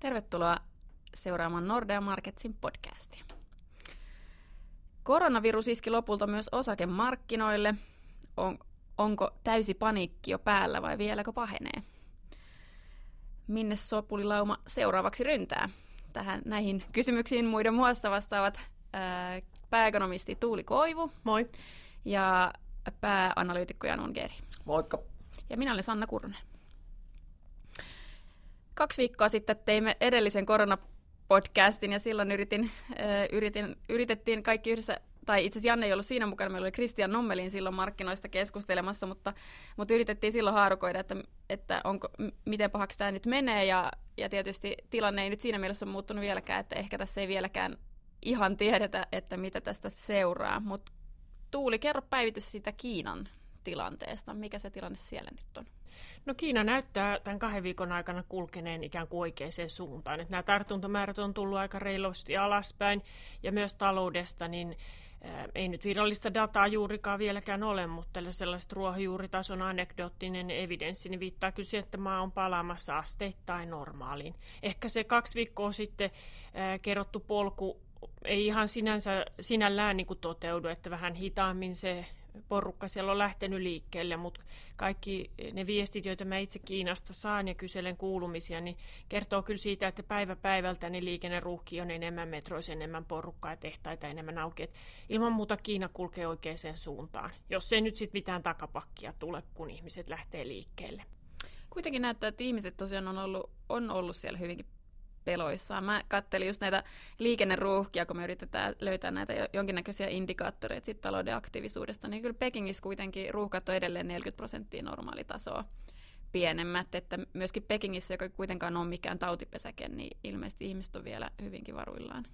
Tervetuloa seuraamaan Nordea Marketsin podcastia. Koronavirus iski lopulta myös osakemarkkinoille. On, onko täysi paniikki jo päällä vai vieläkö pahenee? Minne sopulilauma seuraavaksi ryntää? Tähän näihin kysymyksiin muiden muassa vastaavat ää, pääekonomisti Tuuli Koivu. Moi. Ja pääanalyytikko Jan Geri. Moikka. Ja minä olen Sanna Kurunen. Kaksi viikkoa sitten teimme edellisen koronapodcastin ja silloin yritin, yritin, yritettiin kaikki yhdessä tai itse asiassa Janne ei ollut siinä mukana, meillä oli Kristian Nommelin silloin markkinoista keskustelemassa, mutta, mutta yritettiin silloin haarukoida, että, että onko, miten pahaksi tämä nyt menee, ja, ja tietysti tilanne ei nyt siinä mielessä ole muuttunut vieläkään, että ehkä tässä ei vieläkään ihan tiedetä, että mitä tästä seuraa, mutta Tuuli, kerro päivitys siitä Kiinan tilanteesta, mikä se tilanne siellä nyt on? No Kiina näyttää tämän kahden viikon aikana kulkeneen ikään kuin oikeaan suuntaan. Että nämä tartuntamäärät on tullut aika reilusti alaspäin ja myös taloudesta, niin ei nyt virallista dataa juurikaan vieläkään ole, mutta sellaiset ruohonjuuritason anekdoottinen evidenssi niin viittaa kyllä että maa on palaamassa asteittain normaaliin. Ehkä se kaksi viikkoa sitten kerrottu polku ei ihan sinänsä, sinällään niin kuin toteudu, että vähän hitaammin se porukka siellä on lähtenyt liikkeelle, mutta kaikki ne viestit, joita mä itse Kiinasta saan ja kyselen kuulumisia, niin kertoo kyllä siitä, että päivä päivältä niin liikenneruuhki on enemmän metroissa, enemmän porukkaa ja tehtaita enemmän auki. Et ilman muuta Kiina kulkee oikeaan suuntaan, jos ei nyt sitten mitään takapakkia tule, kun ihmiset lähtee liikkeelle. Kuitenkin näyttää, että ihmiset tosiaan on ollut, on ollut siellä hyvinkin peloissaan. Mä kattelin just näitä liikenneruuhkia, kun me yritetään löytää näitä jonkinnäköisiä indikaattoreita sit talouden aktiivisuudesta, niin kyllä Pekingissä kuitenkin ruuhkat on edelleen 40 prosenttia normaalitasoa pienemmät, että myöskin Pekingissä, joka kuitenkaan on mikään tautipesäke, niin ilmeisesti ihmiset on vielä hyvinkin varuillaan.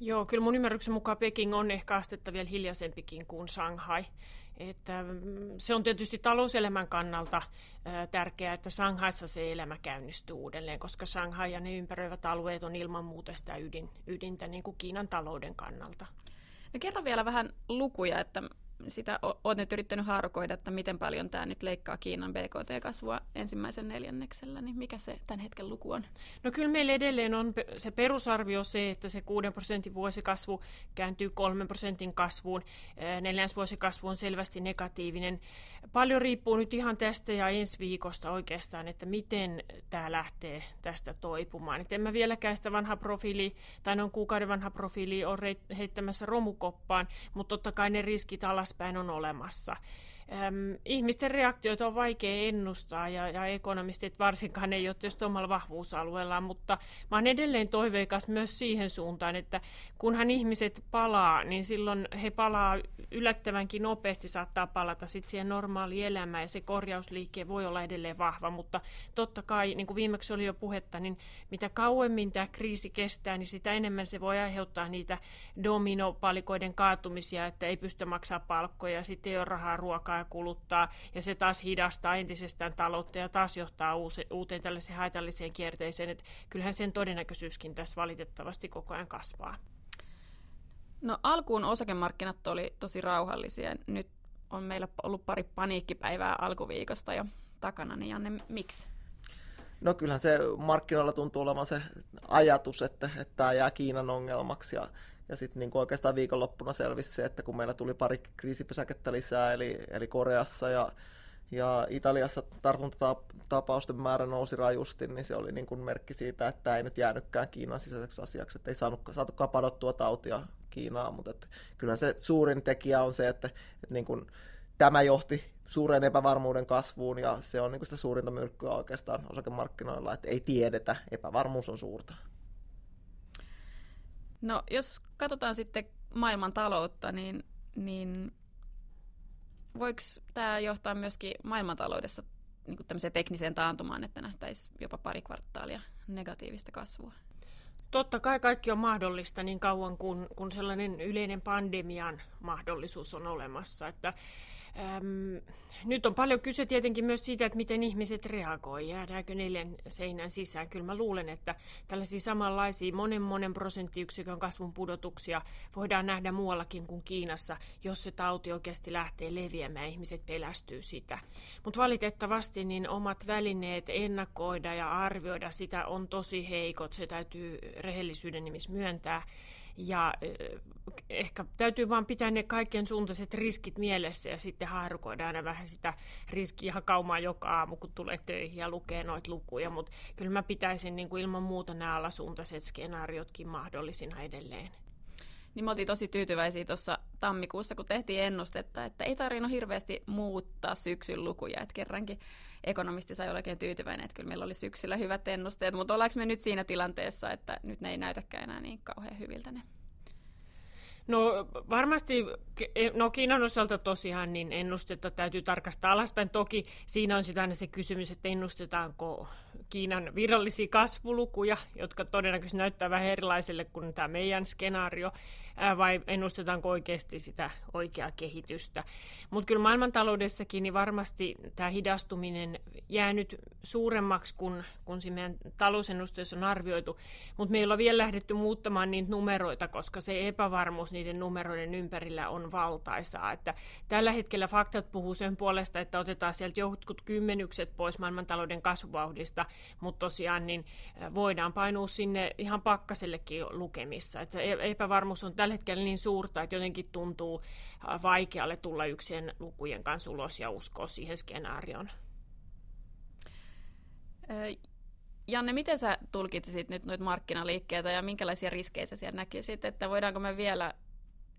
Joo, kyllä mun ymmärryksen mukaan Peking on ehkä astetta vielä hiljaisempikin kuin Shanghai. Että mm, se on tietysti talouselämän kannalta tärkeää, että Shanghaissa se elämä käynnistyy uudelleen, koska Shanghai ja ne ympäröivät alueet on ilman muuta sitä ydin, ydintä niin kuin Kiinan talouden kannalta. No kerro vielä vähän lukuja, että sitä olet nyt yrittänyt haarukoida, että miten paljon tämä nyt leikkaa Kiinan BKT-kasvua ensimmäisen neljänneksellä, niin mikä se tämän hetken luku on? No kyllä meillä edelleen on se perusarvio se, että se 6 prosentin vuosikasvu kääntyy 3 prosentin kasvuun. Neljänsvuosikasvu on selvästi negatiivinen. Paljon riippuu nyt ihan tästä ja ensi viikosta oikeastaan, että miten tämä lähtee tästä toipumaan. Et en mä vieläkään sitä vanha profiili, tai noin kuukauden vanha profiili on heittämässä romukoppaan, mutta totta kai ne riskit alas alaspäin on olemassa. Ähm, ihmisten reaktioita on vaikea ennustaa ja, ja ekonomistit varsinkaan ei ole tietysti omalla vahvuusalueellaan, mutta mä olen edelleen toiveikas myös siihen suuntaan, että kunhan ihmiset palaa, niin silloin he palaa yllättävänkin nopeasti saattaa palata sitten siihen normaaliin elämään ja se korjausliike voi olla edelleen vahva, mutta totta kai, niin kuin viimeksi oli jo puhetta, niin mitä kauemmin tämä kriisi kestää, niin sitä enemmän se voi aiheuttaa niitä dominopalikoiden kaatumisia, että ei pysty maksamaan palkkoja ja sitten ei ole rahaa ruokaa ja kuluttaa, ja se taas hidastaa entisestään taloutta ja taas johtaa uuteen tällaiseen haitalliseen kierteeseen, että kyllähän sen todennäköisyyskin tässä valitettavasti koko ajan kasvaa. No alkuun osakemarkkinat oli tosi rauhallisia. Nyt on meillä ollut pari paniikkipäivää alkuviikosta jo takana, niin Janne, miksi? No kyllähän se markkinoilla tuntuu olevan se ajatus, että, että tämä jää Kiinan ongelmaksi ja ja sitten niin oikeastaan viikonloppuna selvisi se, että kun meillä tuli pari kriisipesäkettä lisää, eli, eli Koreassa ja, ja Italiassa tartuntatapausten määrä nousi rajusti, niin se oli niin kuin merkki siitä, että ei nyt jäänytkään Kiinan sisäiseksi asiaksi, että ei saanut, saatukaan padottua tautia Kiinaan, mutta että kyllähän se suurin tekijä on se, että, että niin kuin tämä johti suureen epävarmuuden kasvuun ja se on niin sitä suurinta myrkkyä oikeastaan osakemarkkinoilla, että ei tiedetä, epävarmuus on suurta. No jos katsotaan sitten maailman taloutta, niin, niin voiko tämä johtaa myöskin maailmantaloudessa niin tämmöiseen tekniseen taantumaan, että nähtäisiin jopa pari kvartaalia negatiivista kasvua? Totta kai kaikki on mahdollista niin kauan kuin kun sellainen yleinen pandemian mahdollisuus on olemassa. Että Öm, nyt on paljon kyse tietenkin myös siitä, että miten ihmiset reagoivat, jäädäänkö neljän seinän sisään. Kyllä mä luulen, että tällaisia samanlaisia monen monen prosenttiyksikön kasvun pudotuksia voidaan nähdä muuallakin kuin Kiinassa, jos se tauti oikeasti lähtee leviämään, ihmiset pelästyy sitä. Mutta valitettavasti niin omat välineet ennakoida ja arvioida sitä on tosi heikot, se täytyy rehellisyyden nimissä myöntää. Ja ehkä täytyy vaan pitää ne kaikkien suuntaiset riskit mielessä ja sitten haarukoida aina vähän sitä riskiä kaumaa joka aamu, kun tulee töihin ja lukee noita lukuja. Mutta kyllä mä pitäisin niin kuin ilman muuta nämä alasuuntaiset skenaariotkin mahdollisina edelleen. Niin me oltiin tosi tyytyväisiä tuossa tammikuussa, kun tehtiin ennustetta, että ei tarvinnut hirveästi muuttaa syksyn lukuja, että kerrankin ekonomisti sai oikein tyytyväinen, että kyllä meillä oli syksyllä hyvät ennusteet, mutta ollaanko me nyt siinä tilanteessa, että nyt ne ei näytäkään enää niin kauhean hyviltä ne? No varmasti, e, no Kiinan osalta tosiaan niin ennustetta täytyy tarkastaa alaspäin. Toki siinä on sitä aina se kysymys, että ennustetaanko Kiinan virallisia kasvulukuja, jotka todennäköisesti näyttää vähän erilaiselle kuin tämä meidän skenaario vai ennustetaanko oikeasti sitä oikeaa kehitystä. Mutta kyllä maailmantaloudessakin niin varmasti tämä hidastuminen jää nyt suuremmaksi kuin, kun siinä meidän talousennusteessa on arvioitu, mutta meillä on vielä lähdetty muuttamaan niitä numeroita, koska se epävarmuus niiden numeroiden ympärillä on valtaisaa. Että tällä hetkellä faktat puhuu sen puolesta, että otetaan sieltä jotkut kymmenykset pois maailmantalouden kasvuvauhdista, mutta tosiaan niin voidaan painua sinne ihan pakkasellekin lukemissa. Että e-, epävarmuus on tällä tällä hetkellä niin suurta, että jotenkin tuntuu äh, vaikealle tulla yksien lukujen kanssa ulos ja uskoa siihen skenaarioon. Janne, miten sä tulkitsisit nyt noita markkinaliikkeitä ja minkälaisia riskejä sä siellä näkisit, että voidaanko me vielä,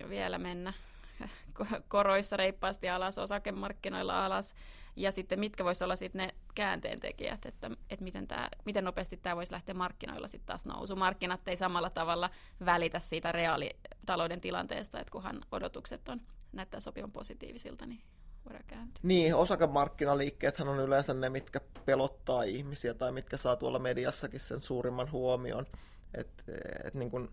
vielä mennä koroissa reippaasti alas, osakemarkkinoilla alas, ja sitten mitkä voisi olla sitten ne käänteentekijät, että, että miten, tämä, miten nopeasti tämä voisi lähteä markkinoilla sitten taas nousu. Markkinat ei samalla tavalla välitä siitä reaalitalouden tilanteesta, että kunhan odotukset on, näyttää sopivan positiivisilta, niin voidaan kääntyä. Niin, osakemarkkinaliikkeethän on yleensä ne, mitkä pelottaa ihmisiä tai mitkä saa tuolla mediassakin sen suurimman huomion. Et, et niin kun,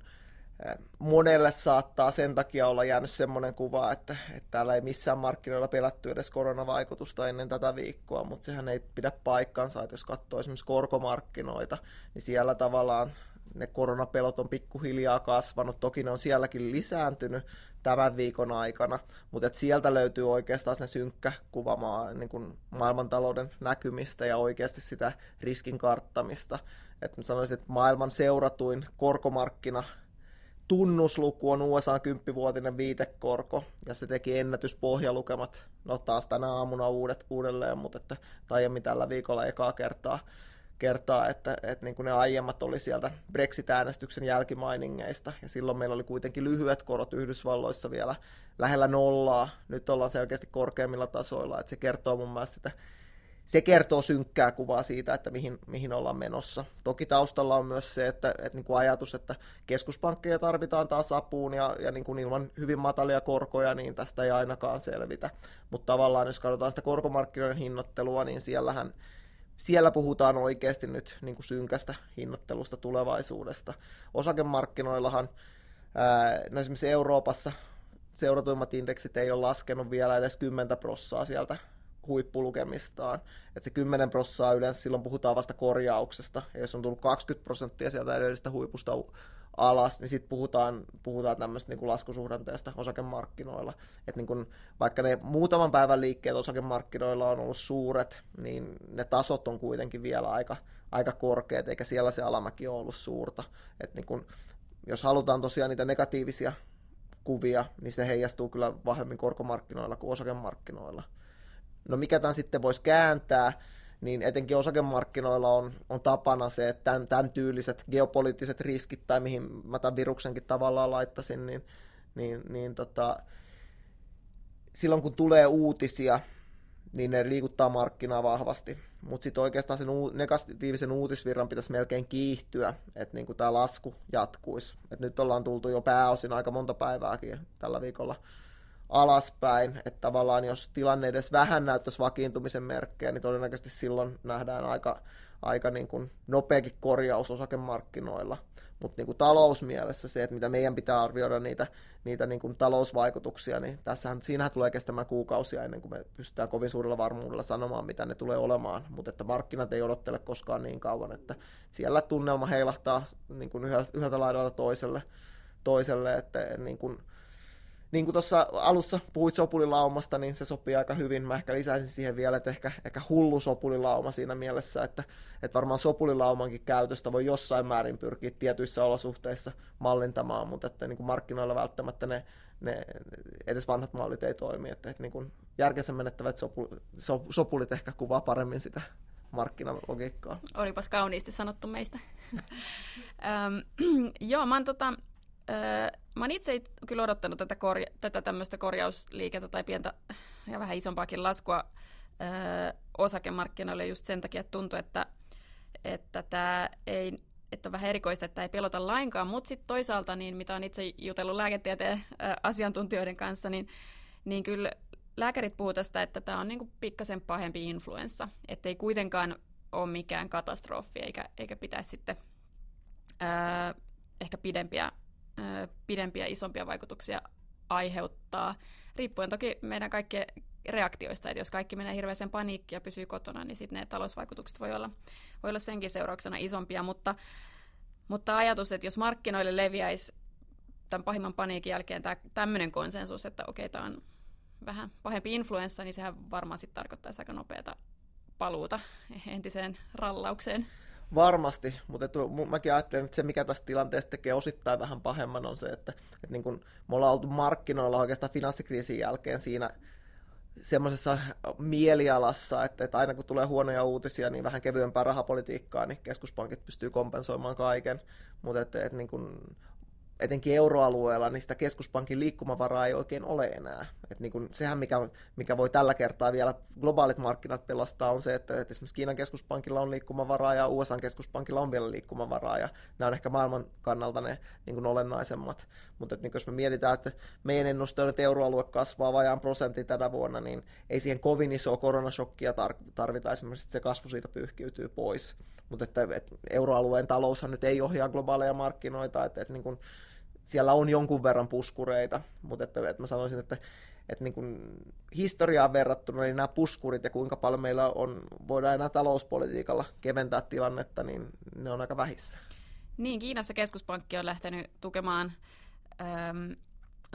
monelle saattaa sen takia olla jäänyt semmoinen kuva, että, että täällä ei missään markkinoilla pelätty edes koronavaikutusta ennen tätä viikkoa, mutta sehän ei pidä paikkansa, että jos katsoo esimerkiksi korkomarkkinoita, niin siellä tavallaan ne koronapelot on pikkuhiljaa kasvanut. Toki ne on sielläkin lisääntynyt tämän viikon aikana, mutta et sieltä löytyy oikeastaan se synkkä kuva maa, niin kuin maailmantalouden näkymistä ja oikeasti sitä riskin karttamista. Et mä sanoisin, että maailman seuratuin korkomarkkina tunnusluku on USA 10-vuotinen viitekorko, ja se teki ennätyspohjalukemat, no taas tänä aamuna uudet uudelleen, mutta että, tai aiemmin tällä viikolla ekaa kertaa, kertaa että, että niin kuin ne aiemmat oli sieltä Brexit-äänestyksen jälkimainingeista, ja silloin meillä oli kuitenkin lyhyet korot Yhdysvalloissa vielä lähellä nollaa, nyt ollaan selkeästi korkeammilla tasoilla, että se kertoo mun mielestä, että se kertoo synkkää kuvaa siitä, että mihin, mihin ollaan menossa. Toki taustalla on myös se, että, että niin kuin ajatus, että keskuspankkeja tarvitaan taas apuun ja, ja niin kuin ilman hyvin matalia korkoja, niin tästä ei ainakaan selvitä. Mutta tavallaan jos katsotaan sitä korkomarkkinoiden hinnoittelua, niin siellähän siellä puhutaan oikeasti nyt niin kuin synkästä hinnoittelusta tulevaisuudesta. Osakemarkkinoillahan, no esimerkiksi Euroopassa seuratuimmat indeksit ei ole laskenut vielä edes 10 prossaa sieltä huippulukemistaan. Että se 10 prosenttia yleensä silloin puhutaan vasta korjauksesta, ja jos on tullut 20 prosenttia sieltä edellisestä huipusta alas, niin sitten puhutaan, puhutaan tämmöistä niin laskusuhdanteesta osakemarkkinoilla. Että niin vaikka ne muutaman päivän liikkeet osakemarkkinoilla on ollut suuret, niin ne tasot on kuitenkin vielä aika, aika korkeat, eikä siellä se alamäki ole ollut suurta. Että niin kun, jos halutaan tosiaan niitä negatiivisia kuvia, niin se heijastuu kyllä vahvemmin korkomarkkinoilla kuin osakemarkkinoilla. No mikä tämän sitten voisi kääntää, niin etenkin osakemarkkinoilla on, on tapana se, että tämän, tämän tyyliset geopoliittiset riskit, tai mihin mä tämän viruksenkin tavallaan laittasin, niin, niin, niin tota, silloin kun tulee uutisia, niin ne liikuttaa markkinaa vahvasti. Mutta sitten oikeastaan sen negatiivisen uutisvirran pitäisi melkein kiihtyä, että niinku tämä lasku jatkuisi. Et nyt ollaan tultu jo pääosin aika monta päivääkin tällä viikolla alaspäin, että tavallaan jos tilanne edes vähän näyttäisi vakiintumisen merkkejä, niin todennäköisesti silloin nähdään aika, aika niin kuin nopeakin korjaus osakemarkkinoilla. Mutta niin kuin talousmielessä se, että mitä meidän pitää arvioida niitä, niitä niin kuin talousvaikutuksia, niin tässähän, siinähän tulee kestämään kuukausia ennen kuin me pystytään kovin suurella varmuudella sanomaan, mitä ne tulee olemaan. Mutta että markkinat ei odottele koskaan niin kauan, että siellä tunnelma heilahtaa niin kuin yhdeltä laidalta toiselle, toiselle että niin kuin, niin kuin tuossa alussa puhuit sopulilaumasta, niin se sopii aika hyvin. Mä ehkä lisäisin siihen vielä, että ehkä, ehkä hullu sopulilauma siinä mielessä, että, että varmaan sopulilaumankin käytöstä voi jossain määrin pyrkiä tietyissä olosuhteissa mallintamaan, mutta että niin kuin markkinoilla välttämättä ne, ne edes vanhat mallit ei toimi. Että, että niin kuin järkensä menettävät sopu, sopulit ehkä kuvaa paremmin sitä markkinalogiikkaa. Olipas kauniisti sanottu meistä. joo, mä oon tota, Öö, mä oon itse kyllä odottanut tätä, korja- tätä tämmöistä korjausliikettä tai pientä ja vähän isompaakin laskua öö, osakemarkkinoille just sen takia, että tuntuu, että, että tämä ei että on vähän erikoista, että ei pelota lainkaan, mutta sitten toisaalta, niin mitä on itse jutellut lääketieteen ö, asiantuntijoiden kanssa, niin, niin kyllä lääkärit puhuu tästä, että tämä on niinku pikkasen pahempi influenssa, että ei kuitenkaan ole mikään katastrofi, eikä, eikä pitäisi sitten ö, ehkä pidempiä pidempiä, isompia vaikutuksia aiheuttaa, riippuen toki meidän kaikkien reaktioista, että jos kaikki menee hirveäseen paniikkiin ja pysyy kotona, niin sitten ne talousvaikutukset voi olla, voi olla senkin seurauksena isompia, mutta, mutta ajatus, että jos markkinoille leviäisi tämän pahimman paniikin jälkeen tämä tämmöinen konsensus, että okei, tämä on vähän pahempi influenssa, niin sehän varmaan sitten tarkoittaisi aika nopeata paluuta entiseen rallaukseen. Varmasti, mutta että mäkin ajattelen, että se mikä tästä tilanteesta tekee osittain vähän pahemman on se, että, että niin kun me ollaan oltu markkinoilla oikeastaan finanssikriisin jälkeen siinä semmoisessa mielialassa, että, että aina kun tulee huonoja uutisia, niin vähän kevyempää rahapolitiikkaa, niin keskuspankit pystyy kompensoimaan kaiken, mutta että, että niin kun etenkin euroalueella, niin sitä keskuspankin liikkumavaraa ei oikein ole enää. Et niin kun, sehän, mikä, mikä voi tällä kertaa vielä globaalit markkinat pelastaa, on se, että, että esimerkiksi Kiinan keskuspankilla on liikkumavaraa ja USA keskuspankilla on vielä liikkumavaraa, ja nämä on ehkä maailman kannalta ne niin kuin olennaisemmat. Mutta niin jos me mietitään, että meidän ennuste on, että euroalue kasvaa vajaan prosentti tänä vuonna, niin ei siihen kovin isoa koronashokkia tarvita esimerkiksi, se kasvu siitä pyyhkiytyy pois. Mutta että, että euroalueen taloushan nyt ei ohjaa globaaleja markkinoita, että, että niin kuin, siellä on jonkun verran puskureita, mutta että, että mä sanoisin, että, että niin kuin historiaan verrattuna niin nämä puskurit ja kuinka paljon meillä on, voidaan enää talouspolitiikalla keventää tilannetta, niin ne on aika vähissä. Niin, Kiinassa keskuspankki on lähtenyt tukemaan äm,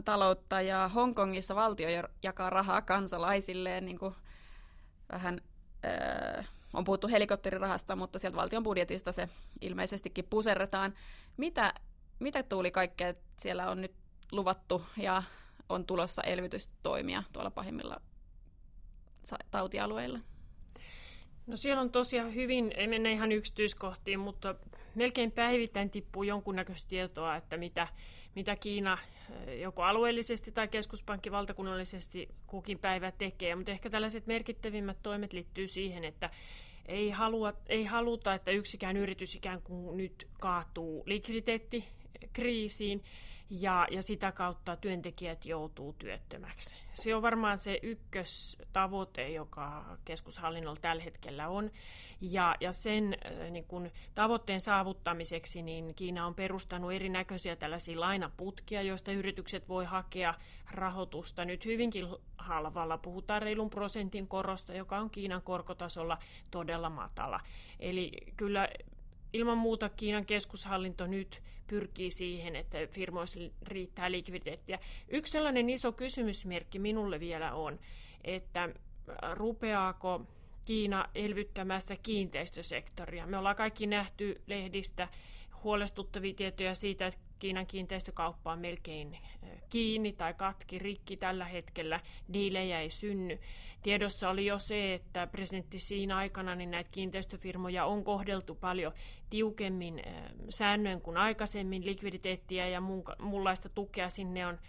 taloutta ja Hongkongissa valtio jakaa rahaa kansalaisilleen niin kuin vähän... Äh, on puhuttu helikopterirahasta, mutta sieltä valtion budjetista se ilmeisestikin puserretaan. Mitä, mitä tuuli kaikkea siellä on nyt luvattu ja on tulossa elvytystoimia tuolla pahimmilla tautialueilla? No siellä on tosiaan hyvin, ei mennä ihan yksityiskohtiin, mutta melkein päivittäin tippuu jonkunnäköistä tietoa, että mitä, mitä Kiina eh, joko alueellisesti tai keskuspankki valtakunnallisesti kukin päivä tekee. Mutta ehkä tällaiset merkittävimmät toimet liittyy siihen, että ei, halua, ei haluta, että yksikään yritys ikään kuin nyt kaatuu likviditeettikriisiin ja, ja sitä kautta työntekijät joutuu työttömäksi. Se on varmaan se ykköstavoite, joka keskushallinnolla tällä hetkellä on. Ja, ja sen äh, niin kun, tavoitteen saavuttamiseksi niin Kiina on perustanut erinäköisiä tällaisia lainaputkia, joista yritykset voi hakea rahoitusta nyt hyvinkin halvalla. Puhutaan reilun prosentin korosta, joka on Kiinan korkotasolla todella matala. Eli kyllä ilman muuta Kiinan keskushallinto nyt pyrkii siihen, että firmoissa riittää likviditeettiä. Yksi sellainen iso kysymysmerkki minulle vielä on, että rupeaako Kiina elvyttämään sitä kiinteistösektoria. Me ollaan kaikki nähty lehdistä huolestuttavia tietoja siitä, että Kiinan kiinteistökauppa on melkein kiinni tai katki, rikki tällä hetkellä, diilejä ei synny. Tiedossa oli jo se, että presidentti siinä aikana niin näitä kiinteistöfirmoja on kohdeltu paljon tiukemmin säännöin kuin aikaisemmin, likviditeettiä ja muunlaista tukea sinne on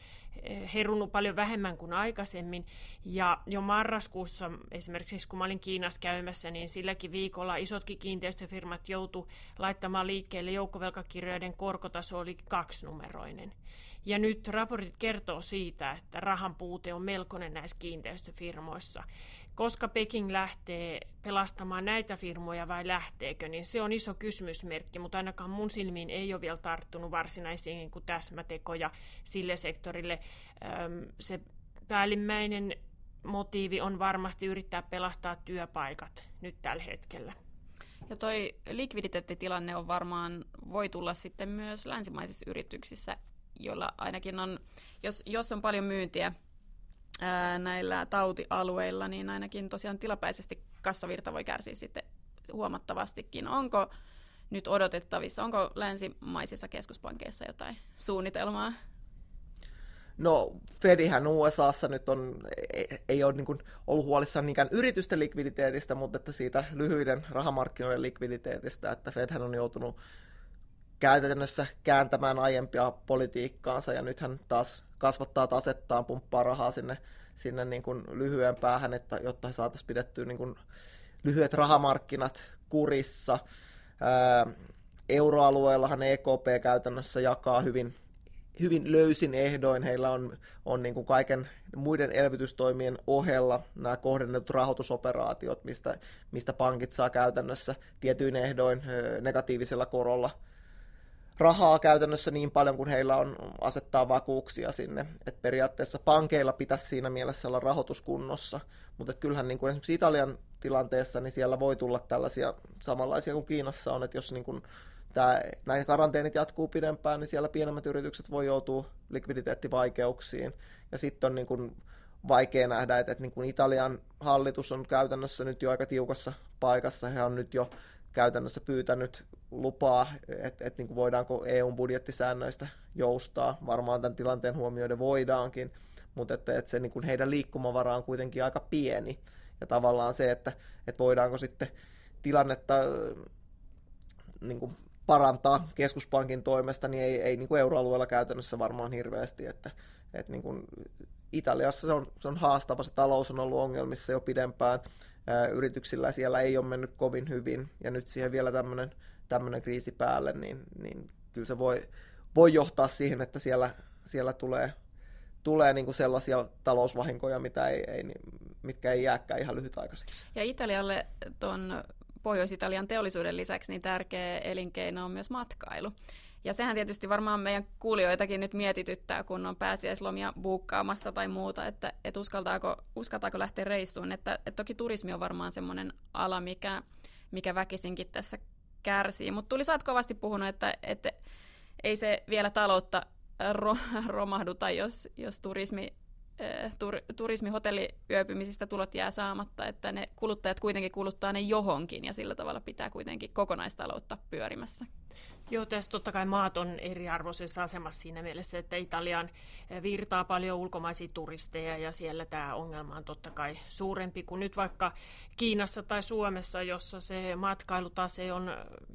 herunut paljon vähemmän kuin aikaisemmin. Ja jo marraskuussa, esimerkiksi kun mä olin Kiinassa käymässä, niin silläkin viikolla isotkin kiinteistöfirmat joutu laittamaan liikkeelle joukkovelkakirjojen korkotaso oli kaksinumeroinen. Ja nyt raportit kertoo siitä, että rahan puute on melkoinen näissä kiinteistöfirmoissa. Koska Peking lähtee pelastamaan näitä firmoja vai lähteekö, niin se on iso kysymysmerkki, mutta ainakaan mun silmiin ei ole vielä tarttunut varsinaisiin niin kuin täsmätekoja sille sektorille. Se päällimmäinen motiivi on varmasti yrittää pelastaa työpaikat nyt tällä hetkellä. Ja toi likviditeettitilanne on varmaan, voi tulla sitten myös länsimaisissa yrityksissä, joilla ainakin on, jos, jos on paljon myyntiä näillä tautialueilla, niin ainakin tosiaan tilapäisesti kassavirta voi kärsiä sitten huomattavastikin. Onko nyt odotettavissa, onko länsimaisissa keskuspankeissa jotain suunnitelmaa No, Fedihän USAssa nyt on, ei, ei ole niin kuin ollut huolissaan niinkään yritysten likviditeetistä, mutta että siitä lyhyiden rahamarkkinoiden likviditeetistä, että Fedhän on joutunut käytännössä kääntämään aiempia politiikkaansa ja nythän taas kasvattaa tasettaan, pumppaa rahaa sinne, sinne niin kuin lyhyen päähän, että, jotta saataisiin pidettyä niin kuin lyhyet rahamarkkinat kurissa. Euroalueellahan EKP käytännössä jakaa hyvin hyvin löysin ehdoin. Heillä on, on niin kuin kaiken muiden elvytystoimien ohella nämä kohdennetut rahoitusoperaatiot, mistä, mistä pankit saa käytännössä tietyin ehdoin negatiivisella korolla rahaa käytännössä niin paljon kuin heillä on asettaa vakuuksia sinne. Et periaatteessa pankeilla pitäisi siinä mielessä olla rahoituskunnossa, mutta kyllähän niin kuin esimerkiksi Italian tilanteessa niin siellä voi tulla tällaisia samanlaisia kuin Kiinassa on, että jos niin kuin tämä, näin karanteenit jatkuu pidempään, niin siellä pienemmät yritykset voi joutua likviditeettivaikeuksiin. Ja sitten on niin kuin vaikea nähdä, että, että niin kuin Italian hallitus on käytännössä nyt jo aika tiukassa paikassa. He on nyt jo käytännössä pyytänyt lupaa, että, että niin voidaanko EUn budjettisäännöistä joustaa. Varmaan tämän tilanteen huomioiden voidaankin, mutta että, että se niin kuin heidän liikkumavara on kuitenkin aika pieni. Ja tavallaan se, että, että voidaanko sitten tilannetta niin kuin parantaa keskuspankin toimesta, niin ei, ei niin kuin euroalueella käytännössä varmaan hirveästi, että, että niin kuin Italiassa se on, se on haastava, se talous on ollut ongelmissa jo pidempään, ää, yrityksillä siellä ei ole mennyt kovin hyvin, ja nyt siihen vielä tämmöinen kriisi päälle, niin, niin kyllä se voi, voi johtaa siihen, että siellä, siellä tulee, tulee niin kuin sellaisia talousvahinkoja, mitä ei, ei, mitkä ei jääkään ihan lyhytaikaisiksi. Ja Italialle tuon Pohjois-Italian teollisuuden lisäksi niin tärkeä elinkeino on myös matkailu. Ja sehän tietysti varmaan meidän kuulijoitakin nyt mietityttää, kun on pääsiäislomia buukkaamassa tai muuta, että, että uskaltaako, uskaltaako lähteä reissuun. Että, että toki turismi on varmaan semmoinen ala, mikä, mikä väkisinkin tässä kärsii. Mutta tuli sä oot kovasti puhunut, että, että ei se vielä taloutta ro, romahduta, jos, jos turismi tur, turismihotelliyöpymisistä tulot jää saamatta, että ne kuluttajat kuitenkin kuluttaa ne johonkin ja sillä tavalla pitää kuitenkin kokonaistaloutta pyörimässä. Joo, tässä totta kai maat on eriarvoisessa asemassa siinä mielessä, että Italian virtaa paljon ulkomaisia turisteja ja siellä tämä ongelma on totta kai suurempi kuin nyt vaikka Kiinassa tai Suomessa, jossa se matkailutase on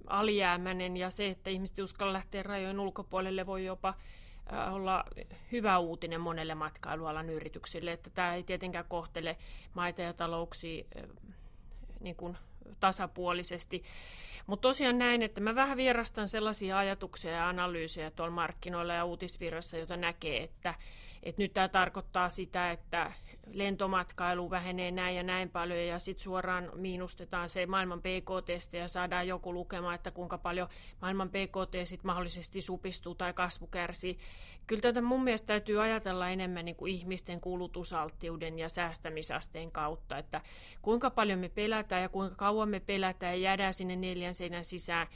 alijäämäinen ja se, että ihmiset uskalla lähteä rajojen ulkopuolelle voi jopa olla hyvä uutinen monelle matkailualan yrityksille, että tämä ei tietenkään kohtele maita ja talouksia äh, niin kuin tasapuolisesti. Mutta tosiaan näin, että mä vähän vierastan sellaisia ajatuksia ja analyysejä tuolla markkinoilla ja uutisvirrassa, jota näkee, että, että nyt tämä tarkoittaa sitä, että lentomatkailu vähenee näin ja näin paljon ja sitten suoraan miinustetaan se maailman PKT ja saadaan joku lukema, että kuinka paljon maailman PKT sitten mahdollisesti supistuu tai kasvu kärsii. Kyllä tätä mun mielestä täytyy ajatella enemmän niin kuin ihmisten kulutusalttiuden ja säästämisasteen kautta, että kuinka paljon me pelätään ja kuinka kauan me pelätään ja jäädään sinne neljän seinän sisään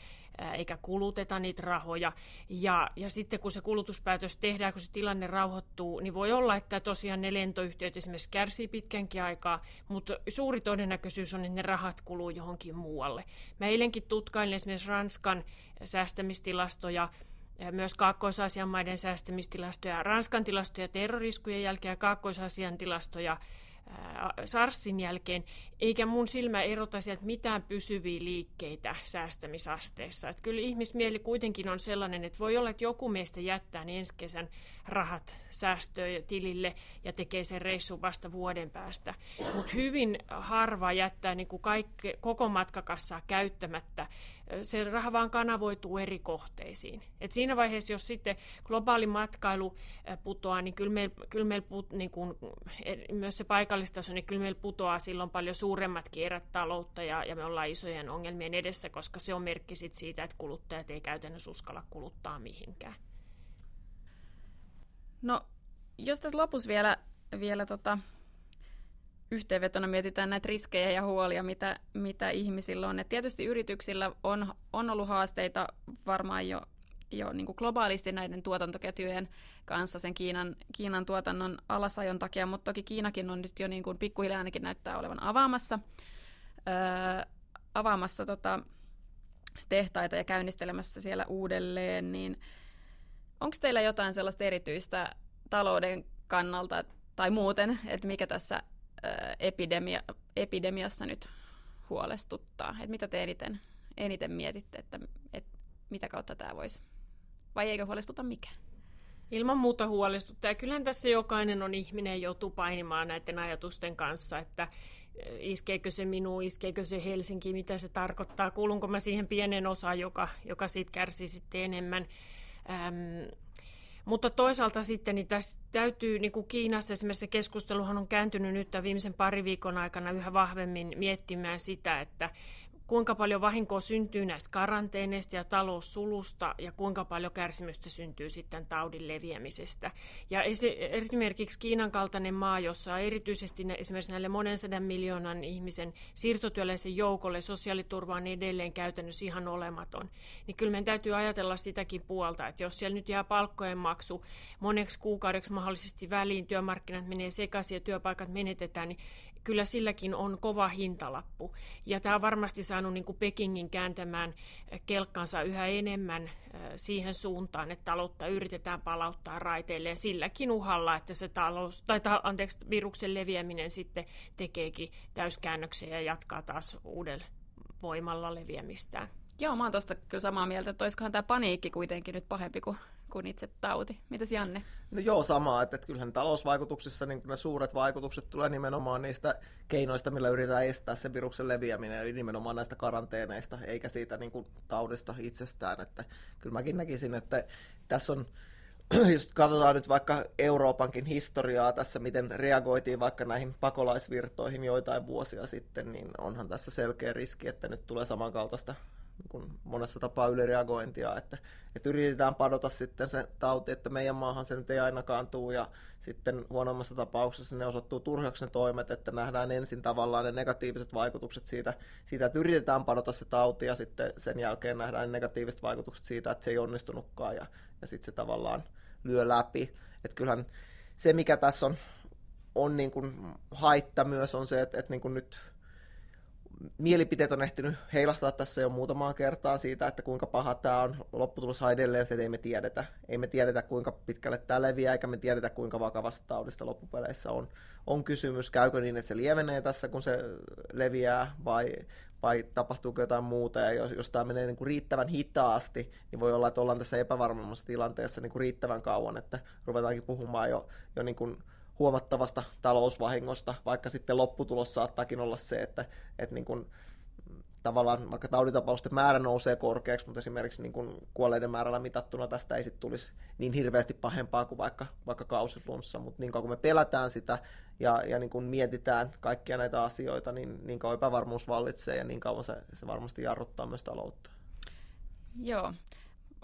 eikä kuluteta niitä rahoja. Ja, ja sitten kun se kulutuspäätös tehdään, kun se tilanne rauhoittuu, niin voi olla, että tosiaan ne lentoyhtiöt esimerkiksi kärsii pitkänkin aikaa, mutta suuri todennäköisyys on, että ne rahat kuluu johonkin muualle. Mä eilenkin tutkailin esimerkiksi Ranskan säästämistilastoja, myös Kaakkois-Aasian maiden säästämistilastoja, Ranskan tilastoja terroriskujen jälkeen ja Kaakkois-Aasian tilastoja SARSin jälkeen, eikä mun silmä erota sieltä mitään pysyviä liikkeitä säästämisasteessa. Että kyllä ihmismieli kuitenkin on sellainen, että voi olla, että joku meistä jättää niin ensi kesän rahat säästöön tilille ja tekee sen reissun vasta vuoden päästä. Mutta hyvin harva jättää niin kuin kaikke, koko matkakassaa käyttämättä se raha vaan kanavoituu eri kohteisiin. Et siinä vaiheessa, jos sitten globaali matkailu putoaa, niin kyllä meillä, kyllä meillä put, niin kuin, e, myös se paikallistaso, niin kyllä meillä putoaa silloin paljon suuremmat kierrät taloutta ja, ja me ollaan isojen ongelmien edessä, koska se on merkki sit siitä, että kuluttajat ei käytännössä uskalla kuluttaa mihinkään. No, jos tässä lopussa vielä, vielä tota, yhteenvetona mietitään näitä riskejä ja huolia, mitä, mitä ihmisillä on. Et tietysti yrityksillä on, on ollut haasteita varmaan jo, jo niin kuin globaalisti näiden tuotantoketjujen kanssa sen Kiinan, Kiinan tuotannon alasajon takia, mutta toki Kiinakin on nyt jo niin kuin pikkuhiljaa ainakin näyttää olevan avaamassa, öö, avaamassa tota, tehtaita ja käynnistelemässä siellä uudelleen, niin onko teillä jotain sellaista erityistä talouden kannalta tai muuten, että mikä tässä epidemia, epidemiassa nyt huolestuttaa? Et mitä te eniten, eniten mietitte, että, että mitä kautta tämä voisi? Vai eikö huolestuta mikään? Ilman muuta huolestuttaa. Ja kyllähän tässä jokainen on ihminen joutuu painimaan näiden ajatusten kanssa, että iskeekö se minuun, iskeekö se Helsinki, mitä se tarkoittaa, kuulunko mä siihen pienen osaan, joka, joka siitä kärsii sitten enemmän. Ähm, mutta toisaalta sitten niin tässä täytyy, niin kuin Kiinassa esimerkiksi keskusteluhan on kääntynyt nyt viimeisen pari viikon aikana yhä vahvemmin miettimään sitä, että kuinka paljon vahinkoa syntyy näistä karanteeneista ja taloussulusta ja kuinka paljon kärsimystä syntyy sitten taudin leviämisestä. Ja esimerkiksi Kiinan kaltainen maa, jossa erityisesti esimerkiksi näille monen sadan miljoonan ihmisen siirtotyöläisen joukolle sosiaaliturva on edelleen käytännössä ihan olematon, niin kyllä meidän täytyy ajatella sitäkin puolta, että jos siellä nyt jää palkkojen maksu moneksi kuukaudeksi mahdollisesti väliin, työmarkkinat menee sekaisin ja työpaikat menetetään, niin kyllä silläkin on kova hintalappu. Ja tämä on varmasti saanut niin kuin Pekingin kääntämään kelkkansa yhä enemmän siihen suuntaan, että taloutta yritetään palauttaa raiteille ja silläkin uhalla, että se talous, tai ta, anteeksi, viruksen leviäminen sitten tekeekin täyskäännöksen ja jatkaa taas uudella voimalla leviämistään. Joo, mä oon tuosta kyllä samaa mieltä, että olisikohan tämä paniikki kuitenkin nyt pahempi kuin kuin itse tauti. Mitäs Janne? No joo, sama, että, että kyllähän talousvaikutuksissa niin ne suuret vaikutukset tulee nimenomaan niistä keinoista, millä yritetään estää sen viruksen leviäminen, eli nimenomaan näistä karanteeneista, eikä siitä niin kuin, taudista itsestään. Että, kyllä mäkin näkisin, että tässä on jos katsotaan nyt vaikka Euroopankin historiaa tässä, miten reagoitiin vaikka näihin pakolaisvirtoihin joitain vuosia sitten, niin onhan tässä selkeä riski, että nyt tulee samankaltaista niin monessa tapaa ylireagointia, että, että yritetään padota sitten se tauti, että meidän maahan se nyt ei ainakaan tule ja sitten huonommassa tapauksessa ne osoittuu turhaksi ne toimet, että nähdään ensin tavallaan ne negatiiviset vaikutukset siitä, siitä että yritetään padota se tauti ja sitten sen jälkeen nähdään ne negatiiviset vaikutukset siitä, että se ei onnistunutkaan ja, ja sitten se tavallaan lyö läpi. Että kyllähän se, mikä tässä on, on niin kuin haitta myös on se, että, että niin kuin nyt mielipiteet on ehtinyt heilahtaa tässä jo muutamaa kertaa siitä, että kuinka paha tämä on. Lopputulos on edelleen se, että ei me tiedetä. Ei me tiedetä, kuinka pitkälle tämä leviää, eikä me tiedetä, kuinka vakavasta taudista loppupeleissä on, on kysymys. Käykö niin, että se lievenee tässä, kun se leviää, vai, vai tapahtuuko jotain muuta. Ja jos, jos tämä menee niin kuin riittävän hitaasti, niin voi olla, että ollaan tässä epävarmemmassa tilanteessa niin kuin riittävän kauan, että ruvetaankin puhumaan jo, jo niin kuin huomattavasta talousvahingosta, vaikka sitten lopputulos saattaakin olla se, että, että niin kuin, tavallaan vaikka tauditapausten määrä nousee korkeaksi, mutta esimerkiksi niin kuin kuolleiden määrällä mitattuna tästä ei sitten tulisi niin hirveästi pahempaa kuin vaikka, vaikka kausiflunssa, mutta niin kauan kun me pelätään sitä ja, ja niin kuin mietitään kaikkia näitä asioita, niin niin kauan epävarmuus vallitsee ja niin kauan se, se varmasti jarruttaa myös taloutta. Joo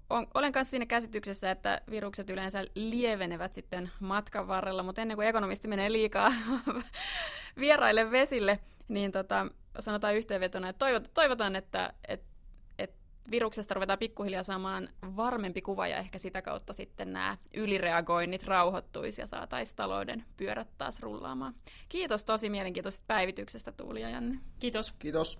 on, olen kanssa siinä käsityksessä, että virukset yleensä lievenevät sitten matkan varrella, mutta ennen kuin ekonomisti menee liikaa vieraille vesille, niin tota, sanotaan yhteenvetona, että toivotaan, että, että, että viruksesta ruvetaan pikkuhiljaa saamaan varmempi kuva ja ehkä sitä kautta sitten nämä ylireagoinnit rauhoittuisi ja saataisiin talouden pyörät taas rullaamaan. Kiitos tosi mielenkiintoisesta päivityksestä Tuuli ja Janne. Kiitos. Kiitos.